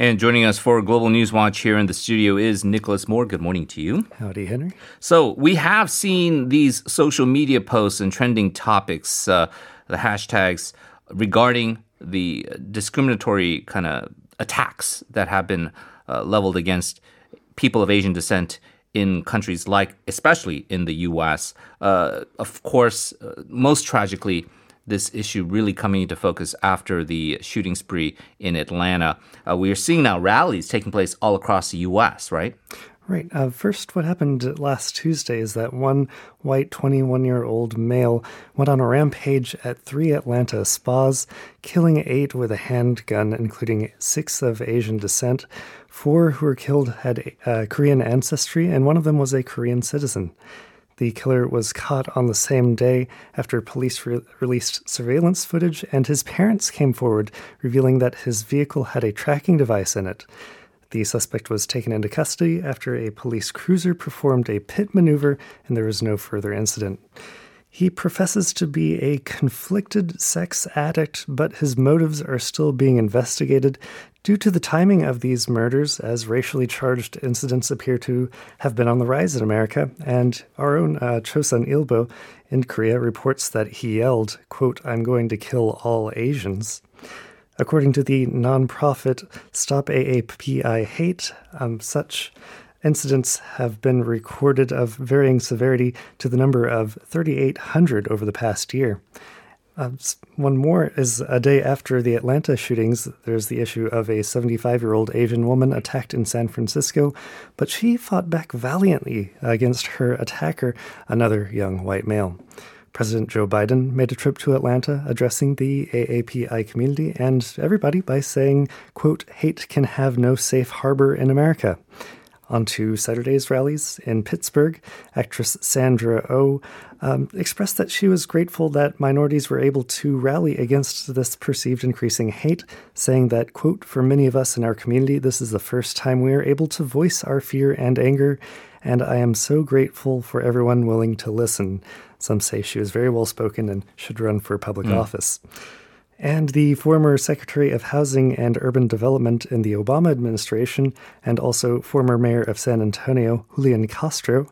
And joining us for Global News Watch here in the studio is Nicholas Moore. Good morning to you. Howdy, Henry. So, we have seen these social media posts and trending topics, uh, the hashtags regarding the discriminatory kind of attacks that have been uh, leveled against people of Asian descent in countries like, especially in the U.S. Uh, of course, uh, most tragically, this issue really coming into focus after the shooting spree in Atlanta. Uh, we are seeing now rallies taking place all across the U.S., right? Right. Uh, first, what happened last Tuesday is that one white 21 year old male went on a rampage at three Atlanta spas, killing eight with a handgun, including six of Asian descent. Four who were killed had uh, Korean ancestry, and one of them was a Korean citizen. The killer was caught on the same day after police re- released surveillance footage, and his parents came forward, revealing that his vehicle had a tracking device in it. The suspect was taken into custody after a police cruiser performed a pit maneuver, and there was no further incident. He professes to be a conflicted sex addict, but his motives are still being investigated due to the timing of these murders, as racially charged incidents appear to have been on the rise in America. And our own uh, Chosun Ilbo in Korea reports that he yelled, quote, I'm going to kill all Asians. According to the nonprofit Stop AAPI Hate, um, such Incidents have been recorded of varying severity to the number of 3,800 over the past year. Uh, one more is a day after the Atlanta shootings, there's the issue of a 75 year old Asian woman attacked in San Francisco, but she fought back valiantly against her attacker, another young white male. President Joe Biden made a trip to Atlanta addressing the AAPI community and everybody by saying, quote, hate can have no safe harbor in America. On two Saturday's rallies in Pittsburgh, actress Sandra O oh um, expressed that she was grateful that minorities were able to rally against this perceived increasing hate, saying that, quote, for many of us in our community, this is the first time we are able to voice our fear and anger, and I am so grateful for everyone willing to listen. Some say she was very well spoken and should run for public mm. office and the former Secretary of Housing and Urban Development in the Obama administration, and also former mayor of San Antonio, Julian Castro,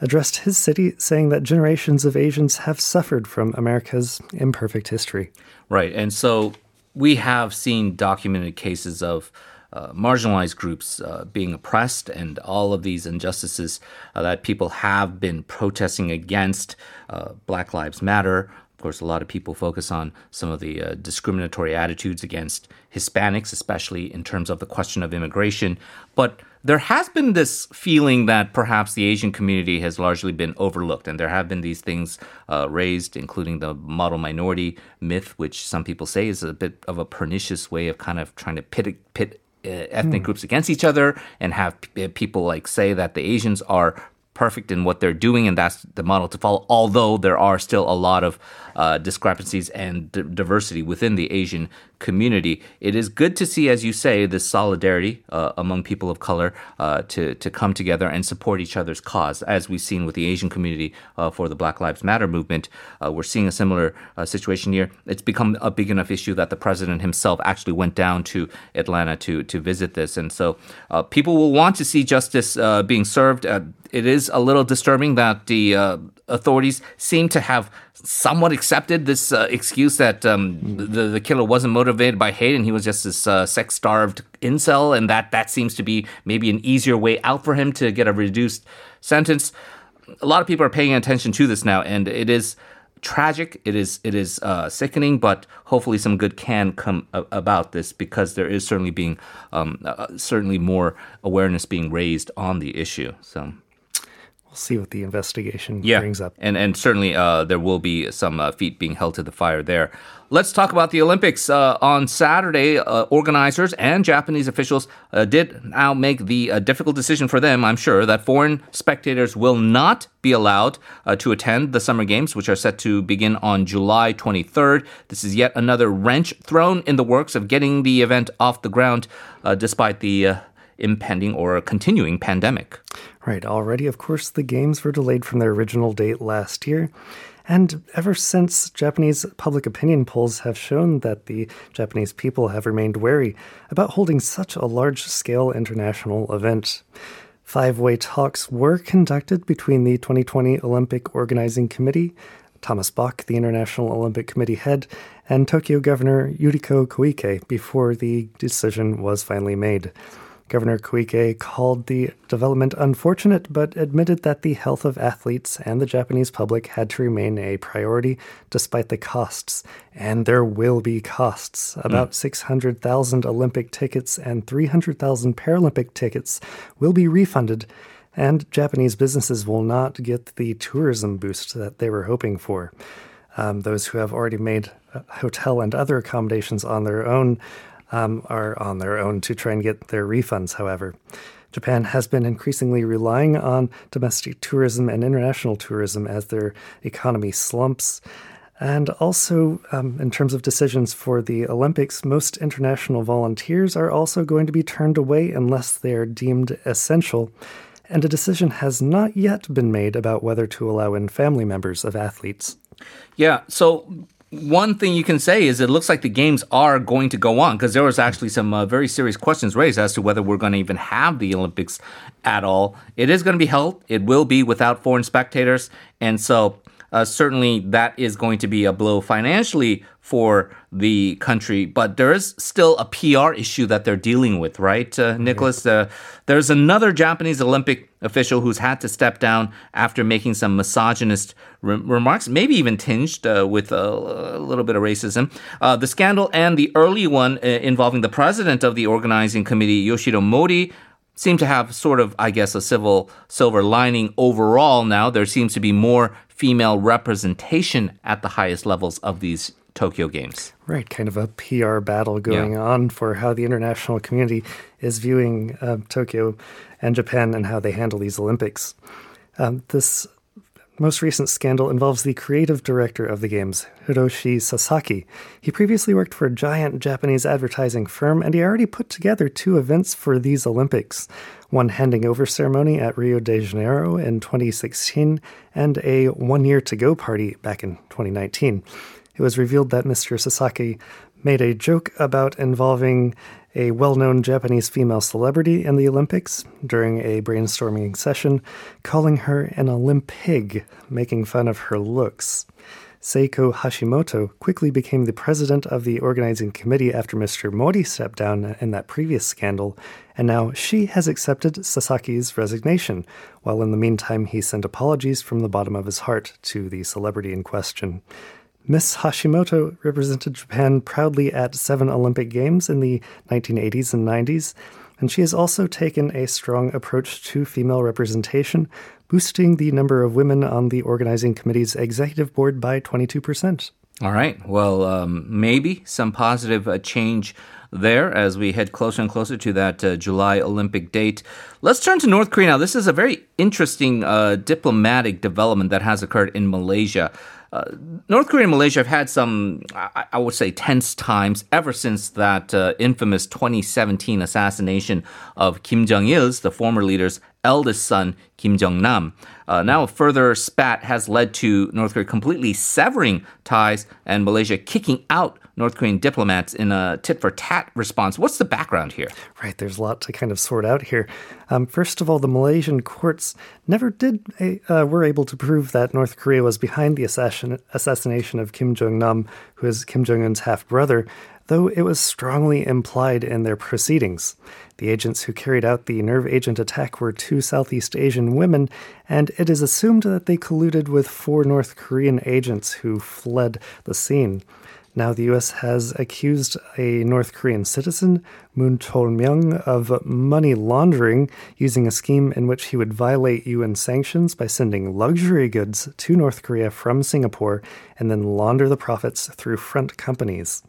addressed his city, saying that generations of Asians have suffered from America's imperfect history. Right. And so we have seen documented cases of uh, marginalized groups uh, being oppressed and all of these injustices uh, that people have been protesting against. Uh, Black Lives Matter, of course, a lot of people focus on some of the uh, discriminatory attitudes against Hispanics, especially in terms of the question of immigration. But there has been this feeling that perhaps the Asian community has largely been overlooked, and there have been these things uh, raised, including the model minority myth, which some people say is a bit of a pernicious way of kind of trying to pit, pit uh, ethnic hmm. groups against each other and have p- people like say that the Asians are perfect in what they're doing, and that's the model to follow. Although there are still a lot of uh, discrepancies and d- diversity within the Asian community, it is good to see, as you say, this solidarity uh, among people of color uh, to to come together and support each other's cause, as we've seen with the Asian community uh, for the Black Lives Matter movement. Uh, we're seeing a similar uh, situation here. It's become a big enough issue that the president himself actually went down to Atlanta to to visit this, and so people will want to see justice being served. It is a little disturbing that the authorities seem to have somewhat accepted this uh, excuse that um, the, the killer wasn't motivated by hate and he was just this uh, sex starved incel, and that that seems to be maybe an easier way out for him to get a reduced sentence. A lot of people are paying attention to this now, and it is tragic. It is it is uh, sickening, but hopefully some good can come a- about this because there is certainly being um, uh, certainly more awareness being raised on the issue. So see what the investigation yeah. brings up. And and certainly uh, there will be some uh, feet being held to the fire there. Let's talk about the Olympics. Uh, on Saturday, uh, organizers and Japanese officials uh, did now make the uh, difficult decision for them, I'm sure, that foreign spectators will not be allowed to attend the Summer Games, which are set to begin on July 23rd. This is yet another wrench thrown in the works of getting the event off the ground, despite the impending or continuing pandemic. Right, already, of course, the games were delayed from their original date last year. And ever since, Japanese public opinion polls have shown that the Japanese people have remained wary about holding such a large scale international event. Five way talks were conducted between the 2020 Olympic Organizing Committee, Thomas Bach, the International Olympic Committee head, and Tokyo Governor Yuriko Koike before the decision was finally made. Governor Koike called the development unfortunate, but admitted that the health of athletes and the Japanese public had to remain a priority despite the costs. And there will be costs. About mm. 600,000 Olympic tickets and 300,000 Paralympic tickets will be refunded, and Japanese businesses will not get the tourism boost that they were hoping for. Um, those who have already made uh, hotel and other accommodations on their own um, are on their own to try and get their refunds, however. Japan has been increasingly relying on domestic tourism and international tourism as their economy slumps. And also, um, in terms of decisions for the Olympics, most international volunteers are also going to be turned away unless they are deemed essential. And a decision has not yet been made about whether to allow in family members of athletes. Yeah, so one thing you can say is it looks like the games are going to go on because there was actually some uh, very serious questions raised as to whether we're going to even have the Olympics at all. It is going to be held. It will be without foreign spectators, and so uh, certainly that is going to be a blow financially for the country. But there is still a PR issue that they're dealing with, right, uh, Nicholas? Uh, there's another Japanese Olympic official who's had to step down after making some misogynist re- remarks, maybe even tinged uh, with a, a, little bit of racism. Uh, the scandal and the early one uh, involving the president of the organizing committee, Yoshiro Mori, seem to have sort of, I guess, a civil silver lining overall now. There seems to be more female representation at the highest levels of these Tokyo Games. Right, kind of a PR battle going yeah. on for how the international community is viewing uh, Tokyo and Japan and how they handle these Olympics. Um, this most recent scandal involves the creative director of the games, Hiroshi Sasaki. He previously worked for a giant Japanese advertising firm, and he already put together two events for these Olympics one handing over ceremony at Rio de Janeiro in 2016, and a one year to go party back in 2019. It was revealed that Mr. Sasaki made a joke about involving a well known Japanese female celebrity in the Olympics during a brainstorming session, calling her an Olympig, making fun of her looks. Seiko Hashimoto quickly became the president of the organizing committee after Mr. Mori stepped down in that previous scandal, and now she has accepted Sasaki's resignation, while in the meantime he sent apologies from the bottom of his heart to the celebrity in question. Miss Hashimoto represented Japan proudly at seven Olympic Games in the 1980s and 90s, and she has also taken a strong approach to female representation, boosting the number of women on the organizing committee's executive board by 22%. All right. Well, um, maybe some positive uh, change there as we head closer and closer to that uh, July Olympic date. Let's turn to North Korea now. This is a very interesting uh, diplomatic development that has occurred in Malaysia. Uh, North Korea and Malaysia have had some, I, I, would say, tense times ever since that uh, infamous 2017 assassination of Kim Jong il's, the former leader's eldest son, Kim Jong Nam. Uh, now, a further spat has led to North Korea completely severing ties and Malaysia kicking out North Korean diplomats in a tit for tat response. What's the background here? Right, there's a lot to kind of sort out here. Um, first of all, the Malaysian courts never did uh, were able to prove that North Korea was behind the assassin- assassination of Kim Jong Nam, who is Kim Jong Un's half brother, though it was strongly implied in their proceedings. The agents who carried out the nerve agent attack were two Southeast Asian women, and it is assumed that they colluded with four North Korean agents who fled the scene. Now, the US has accused a North Korean citizen, Moon Chol-myung, of money laundering using a scheme in which he would violate UN sanctions by sending luxury goods to North Korea from Singapore and then launder the profits through front companies.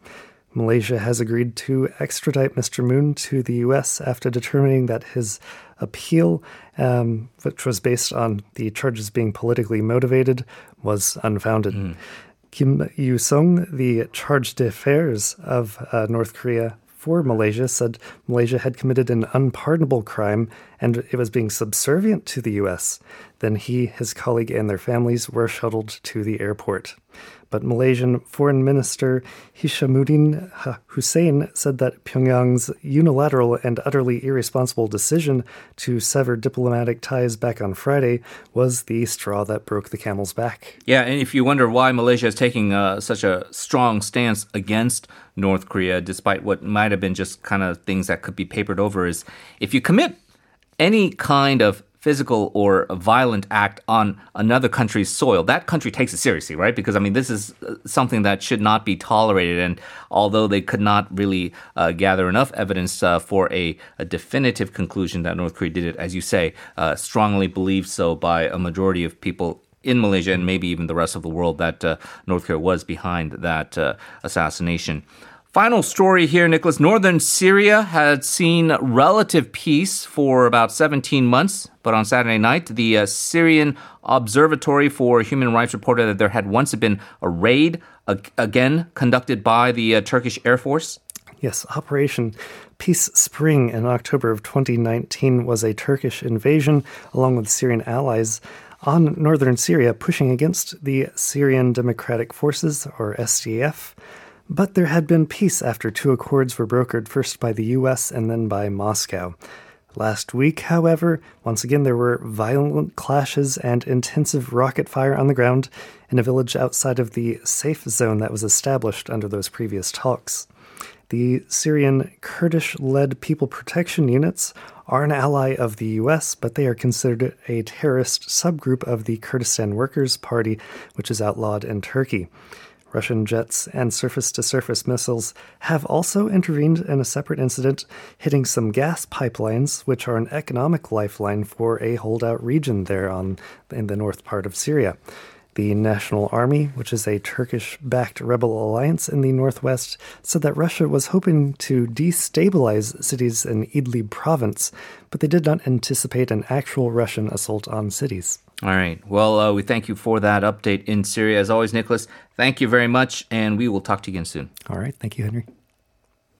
Malaysia has agreed to extradite Mr. Moon to the US after determining that his appeal, um, which was based on the charges being politically motivated, was unfounded. Mm. Kim Yu Sung, the charge d'affaires of uh, North Korea, for Malaysia said Malaysia had committed an unpardonable crime and it was being subservient to the US. Then he, his colleague, and their families were shuttled to the airport. But Malaysian Foreign Minister Hishammuddin Hussein said that Pyongyang's unilateral and utterly irresponsible decision to sever diplomatic ties back on Friday was the straw that broke the camel's back. Yeah, and if you wonder why Malaysia is taking uh, such a strong stance against North Korea, despite what might have been just kind of things that could be papered over, is if you commit any kind of physical or violent act on another country's soil, that country takes it seriously, right? Because, I mean, this is uh, something that should not be tolerated. And although they could not really uh, gather enough evidence uh, for a, a, definitive conclusion that North Korea did it, as you say, uh, strongly believed so by a majority of people in Malaysia and maybe even the rest of the world that uh, North Korea was behind that uh, assassination. Final story here, Nicholas. Northern Syria had seen relative peace for about 17 months, but on Saturday night, the uh, Syrian Observatory for Human Rights reported that there had once been a raid, again conducted by the uh, Turkish Air Force. Yes, Operation Peace Spring in October of 2019 was a Turkish invasion along with Syrian allies on northern Syria, pushing against the Syrian Democratic Forces, or SDF. But there had been peace after two accords were brokered first by the US and then by Moscow. Last week, however, once again there were violent clashes and intensive rocket fire on the ground in a village outside of the safe zone that was established under those previous talks. The Syrian Kurdish led People Protection Units are an ally of the US, but they are considered a terrorist subgroup of the Kurdistan Workers' Party, which is outlawed in Turkey. Russian jets and surface to surface missiles have also intervened in a separate incident, hitting some gas pipelines, which are an economic lifeline for a holdout region there on in the north part of Syria. The National Army, which is a Turkish backed rebel alliance in the northwest, said that Russia was hoping to destabilize cities in Idlib province, but they did not anticipate an actual Russian assault on cities. All right. Well, uh, we thank you for that update in Syria. As always, Nicholas, thank you very much, and we will talk to you again soon. All right. Thank you, Henry.